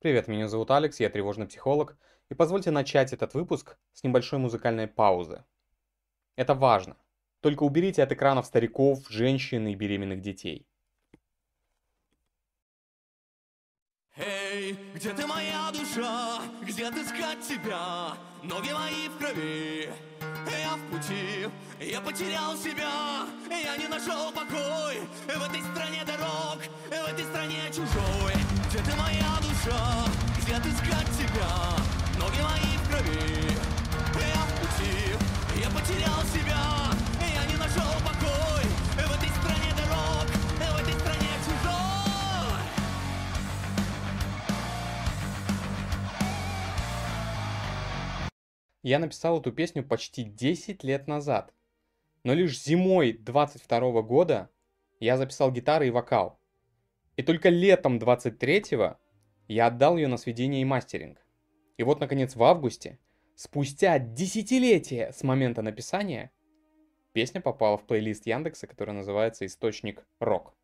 Привет, меня зовут Алекс, я тревожный психолог, и позвольте начать этот выпуск с небольшой музыкальной паузы. Это важно. Только уберите от экранов стариков, женщин и беременных детей. Эй, где ты моя душа? Где отыскать тебя? Ноги мои в крови, я в пути, я потерял себя, я не нашел покой в этой стране дорог, в этой стране чужой. Где ты моя душа? Где отыскать тебя? Ноги мои в крови, я в пути, я потерял себя, Я написал эту песню почти 10 лет назад. Но лишь зимой 22 года я записал гитары и вокал. И только летом 23-го я отдал ее на сведение и мастеринг. И вот, наконец, в августе, спустя десятилетия с момента написания, песня попала в плейлист Яндекса, который называется «Источник рок».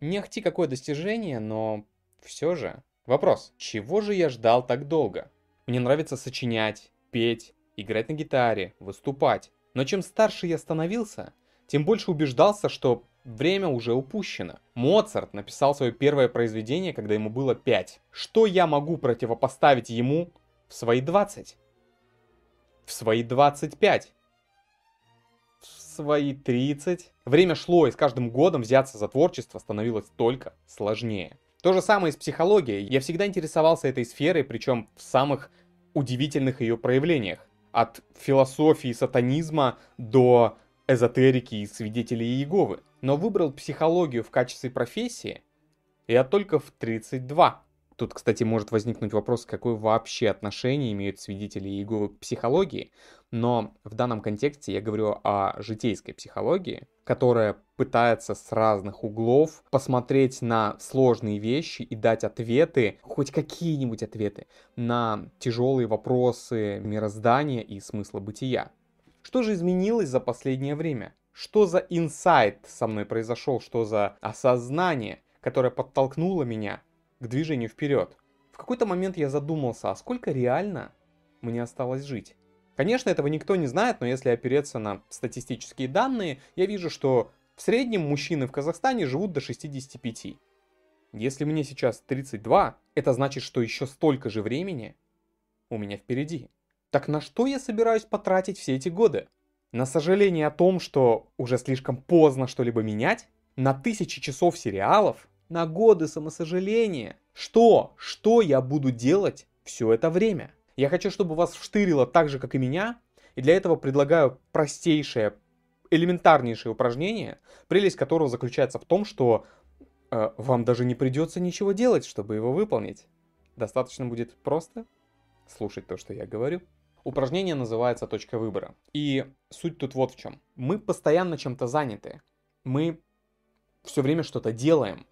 Не ахти какое достижение, но все же. Вопрос, чего же я ждал так долго? Мне нравится сочинять, петь, играть на гитаре, выступать. Но чем старше я становился, тем больше убеждался, что время уже упущено. Моцарт написал свое первое произведение, когда ему было 5. Что я могу противопоставить ему в свои 20? В свои 25? В свои 30? Время шло, и с каждым годом взяться за творчество становилось только сложнее. То же самое и с психологией. Я всегда интересовался этой сферой, причем в самых удивительных ее проявлениях. От философии сатанизма до эзотерики и свидетелей Иеговы. Но выбрал психологию в качестве профессии я только в 32. Тут, кстати, может возникнуть вопрос, какое вообще отношение имеют свидетели Иеговы к психологии, но в данном контексте я говорю о житейской психологии, которая пытается с разных углов посмотреть на сложные вещи и дать ответы, хоть какие-нибудь ответы, на тяжелые вопросы мироздания и смысла бытия. Что же изменилось за последнее время? Что за инсайт со мной произошел? Что за осознание, которое подтолкнуло меня к движению вперед. В какой-то момент я задумался, а сколько реально мне осталось жить? Конечно, этого никто не знает, но если опереться на статистические данные, я вижу, что в среднем мужчины в Казахстане живут до 65. Если мне сейчас 32, это значит, что еще столько же времени у меня впереди. Так на что я собираюсь потратить все эти годы? На сожаление о том, что уже слишком поздно что-либо менять? На тысячи часов сериалов? на годы самосожаления. Что? Что я буду делать все это время? Я хочу, чтобы вас вштырило так же, как и меня, и для этого предлагаю простейшее, элементарнейшее упражнение, прелесть которого заключается в том, что э, вам даже не придется ничего делать, чтобы его выполнить. Достаточно будет просто слушать то, что я говорю. Упражнение называется «Точка выбора». И суть тут вот в чем. Мы постоянно чем-то заняты. Мы все время что-то делаем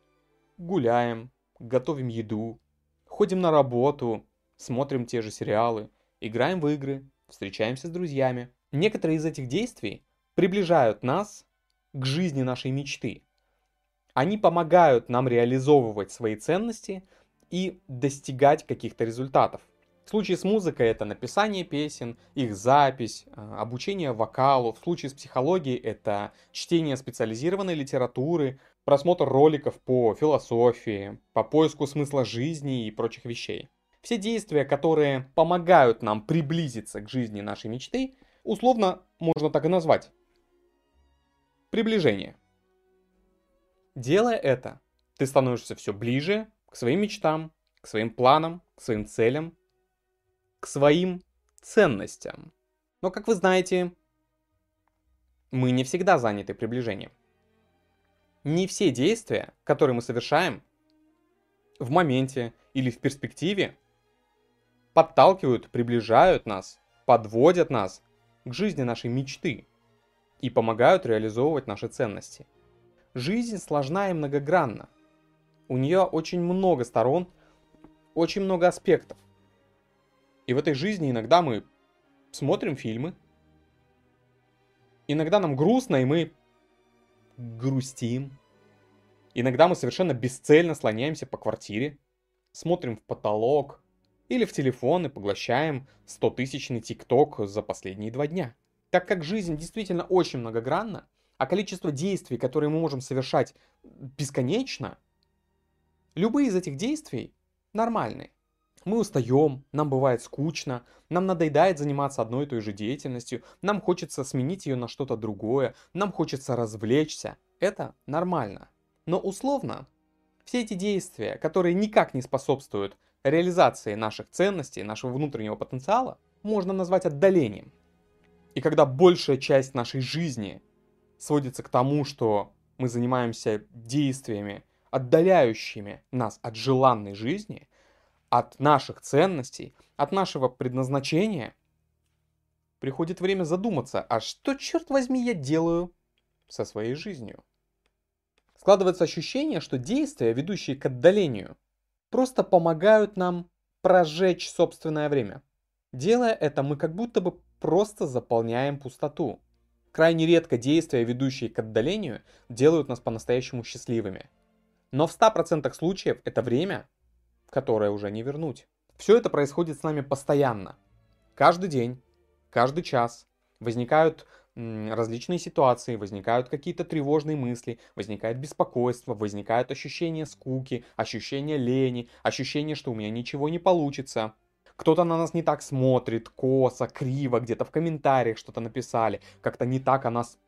гуляем, готовим еду, ходим на работу, смотрим те же сериалы, играем в игры, встречаемся с друзьями. Некоторые из этих действий приближают нас к жизни нашей мечты. Они помогают нам реализовывать свои ценности и достигать каких-то результатов. В случае с музыкой это написание песен, их запись, э, обучение вокалу. В случае с психологией это чтение специализированной литературы, просмотр роликов по философии, по поиску смысла жизни и прочих вещей. Все действия, которые помогают нам приблизиться к жизни нашей мечты, условно можно так и назвать. Приближение. Делая это, ты становишься все ближе к своим мечтам, к своим планам, к своим целям, к своим ценностям. Но, как вы знаете, мы не всегда заняты приближением не все действия, которые мы совершаем в моменте или в перспективе, подталкивают, приближают нас, подводят нас к жизни нашей мечты и помогают реализовывать наши ценности. Жизнь сложна и многогранна. У нее очень много сторон, очень много аспектов. И в этой жизни иногда мы смотрим фильмы, иногда нам грустно, и мы грустим. Иногда мы совершенно бесцельно слоняемся по квартире. смотрим в потолок или в телефон и поглощаем 100-тысячный тикток за последние два дня. Так как жизнь действительно очень многогранна, а количество действий, которые мы можем совершать, бесконечно, любые из этих действий нормальные. Мы устаем, нам бывает скучно, нам надоедает заниматься одной и той же деятельностью, нам хочется сменить ее на что-то другое, нам хочется развлечься. Это нормально. Но условно, все эти действия, которые никак не способствуют реализации наших ценностей, нашего внутреннего потенциала, можно назвать отдалением. И когда большая часть нашей жизни сводится к тому, что мы занимаемся действиями, отдаляющими нас от желанной жизни, от наших ценностей, от нашего предназначения, приходит время задуматься, а что, черт возьми, я делаю со своей жизнью? Складывается ощущение, что действия, ведущие к отдалению, просто помогают нам прожечь собственное время. Делая это, мы как будто бы просто заполняем пустоту. Крайне редко действия, ведущие к отдалению, делают нас по-настоящему счастливыми. Но в 100% случаев это время, которое уже не вернуть. Все это происходит с нами постоянно. Каждый день, каждый час возникают различные ситуации, возникают какие-то тревожные мысли, возникает беспокойство, возникает ощущение скуки, ощущение лени, ощущение, что у меня ничего не получится кто-то на нас не так смотрит, косо, криво, где-то в комментариях что-то написали, как-то не так о нас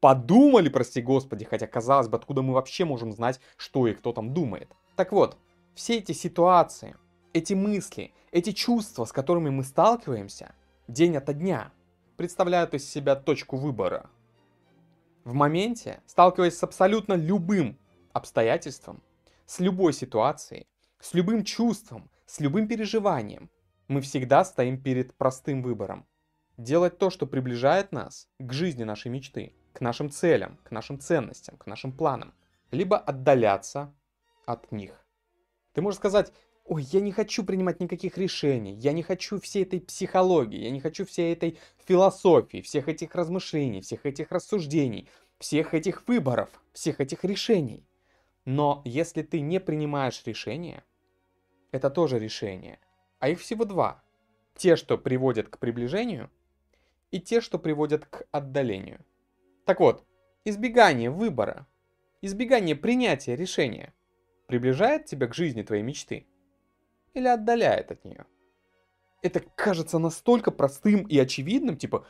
подумали, прости господи, хотя казалось бы, откуда мы вообще можем знать, что и кто там думает. Так вот, все эти ситуации, эти мысли, эти чувства, с которыми мы сталкиваемся день ото дня, представляют из себя точку выбора. В моменте, сталкиваясь с абсолютно любым обстоятельством, с любой ситуацией, с любым чувством, с любым переживанием, мы всегда стоим перед простым выбором. Делать то, что приближает нас к жизни нашей мечты, к нашим целям, к нашим ценностям, к нашим планам. Либо отдаляться от них. Ты можешь сказать, ой, я не хочу принимать никаких решений, я не хочу всей этой психологии, я не хочу всей этой философии, всех этих размышлений, всех этих рассуждений, всех этих выборов, всех этих решений. Но если ты не принимаешь решения, это тоже решение а их всего два. Те, что приводят к приближению, и те, что приводят к отдалению. Так вот, избегание выбора, избегание принятия решения приближает тебя к жизни твоей мечты или отдаляет от нее? Это кажется настолько простым и очевидным, типа,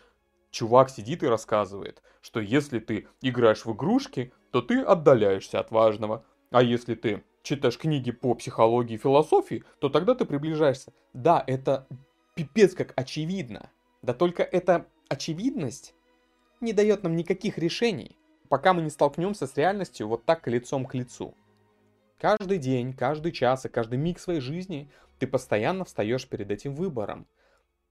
чувак сидит и рассказывает, что если ты играешь в игрушки, то ты отдаляешься от важного, а если ты читаешь книги по психологии и философии, то тогда ты приближаешься. Да, это пипец как очевидно. Да только эта очевидность не дает нам никаких решений, пока мы не столкнемся с реальностью вот так лицом к лицу. Каждый день, каждый час и каждый миг своей жизни ты постоянно встаешь перед этим выбором.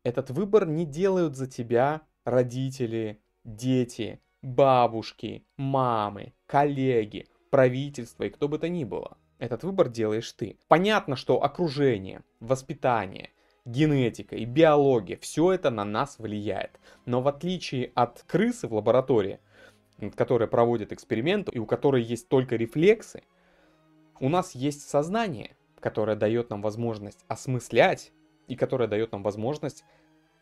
Этот выбор не делают за тебя родители, дети, бабушки, мамы, коллеги, правительство и кто бы то ни было. Этот выбор делаешь ты. Понятно, что окружение, воспитание, генетика и биология, все это на нас влияет. Но в отличие от крысы в лаборатории, которая проводит эксперименты и у которой есть только рефлексы, у нас есть сознание, которое дает нам возможность осмыслять и которое дает нам возможность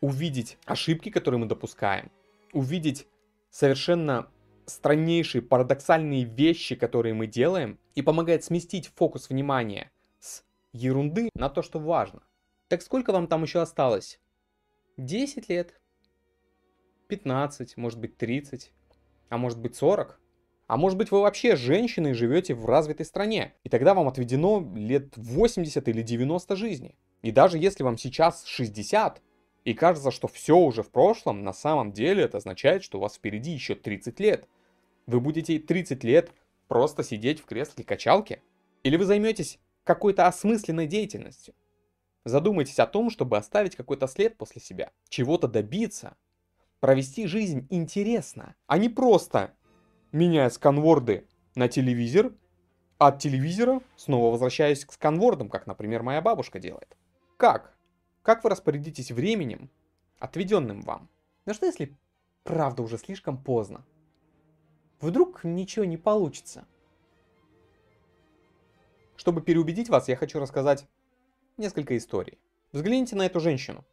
увидеть ошибки, которые мы допускаем, увидеть совершенно страннейшие, парадоксальные вещи, которые мы делаем, и помогает сместить фокус внимания с ерунды на то, что важно. Так сколько вам там еще осталось? 10 лет? 15, может быть 30, а может быть 40? А может быть вы вообще женщины живете в развитой стране, и тогда вам отведено лет 80 или 90 жизни. И даже если вам сейчас 60, и кажется, что все уже в прошлом, на самом деле это означает, что у вас впереди еще 30 лет. Вы будете 30 лет просто сидеть в кресле качалки? Или вы займетесь какой-то осмысленной деятельностью? Задумайтесь о том, чтобы оставить какой-то след после себя, чего-то добиться, провести жизнь интересно, а не просто меняя сканворды на телевизор, от телевизора снова возвращаясь к сканвордам, как, например, моя бабушка делает. Как? Как вы распорядитесь временем, отведенным вам? Но что если правда уже слишком поздно? Вдруг ничего не получится? Чтобы переубедить вас, я хочу рассказать Несколько историй. Взгляните на эту женщину.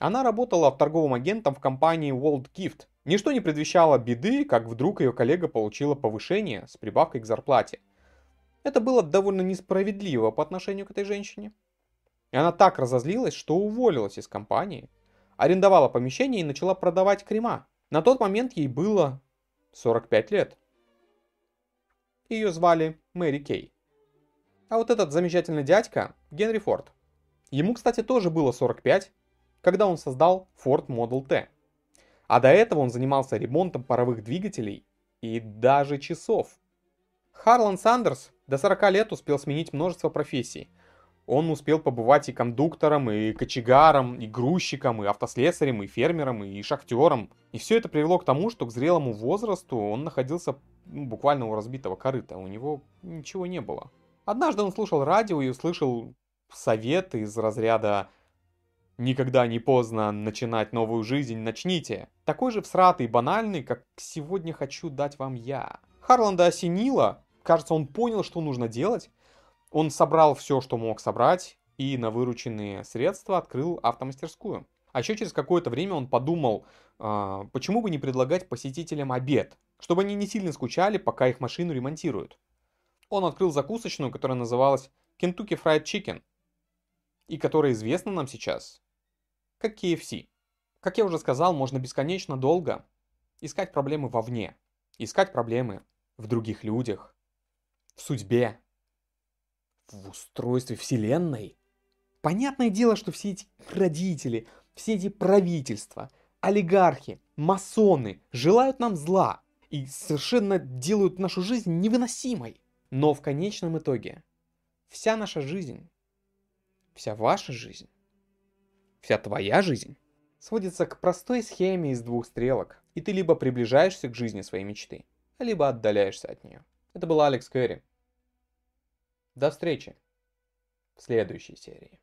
Она работала торговым агентом в компании World Gift. Ничто не предвещало беды, как вдруг ее коллега получила повышение с прибавкой к зарплате. Это было довольно несправедливо по отношению к этой женщине. И она так разозлилась, что уволилась из компании, арендовала помещение и начала продавать крема. На тот момент ей было 45 лет. Ее звали Мэри Кей. А вот этот замечательный дядька Генри Форд. Ему, кстати, тоже было 45, когда он создал Ford Model T. А до этого он занимался ремонтом паровых двигателей и даже часов. Харлан Сандерс до 40 лет успел сменить множество профессий. Он успел побывать и кондуктором, и кочегаром, и грузчиком, и автослесарем, и фермером, и шахтером. И все это привело к тому, что к зрелому возрасту он находился ну, буквально у разбитого корыта. У него ничего не было. Однажды он слушал радио и услышал совет из разряда Никогда не поздно начинать новую жизнь, начните. Такой же всратый и банальный, как сегодня хочу дать вам я. Харланда осенило. Кажется, он понял, что нужно делать. Он собрал все, что мог собрать, и на вырученные средства открыл автомастерскую. А еще через какое-то время он подумал, э, почему бы не предлагать посетителям обед, чтобы они не сильно скучали, пока их машину ремонтируют. Он открыл закусочную, которая называлась Kentucky Fried Chicken, и которая известна нам сейчас как KFC. Как я уже сказал, можно бесконечно долго искать проблемы вовне, искать проблемы в других людях, в судьбе, в устройстве Вселенной. Понятное дело, что все эти родители, все эти правительства, олигархи, масоны желают нам зла и совершенно делают нашу жизнь невыносимой. Но в конечном итоге вся наша жизнь, вся ваша жизнь вся твоя жизнь сводится к простой схеме из двух стрелок, и ты либо приближаешься к жизни своей мечты, либо отдаляешься от нее. Это был Алекс Кэрри. До встречи в следующей серии.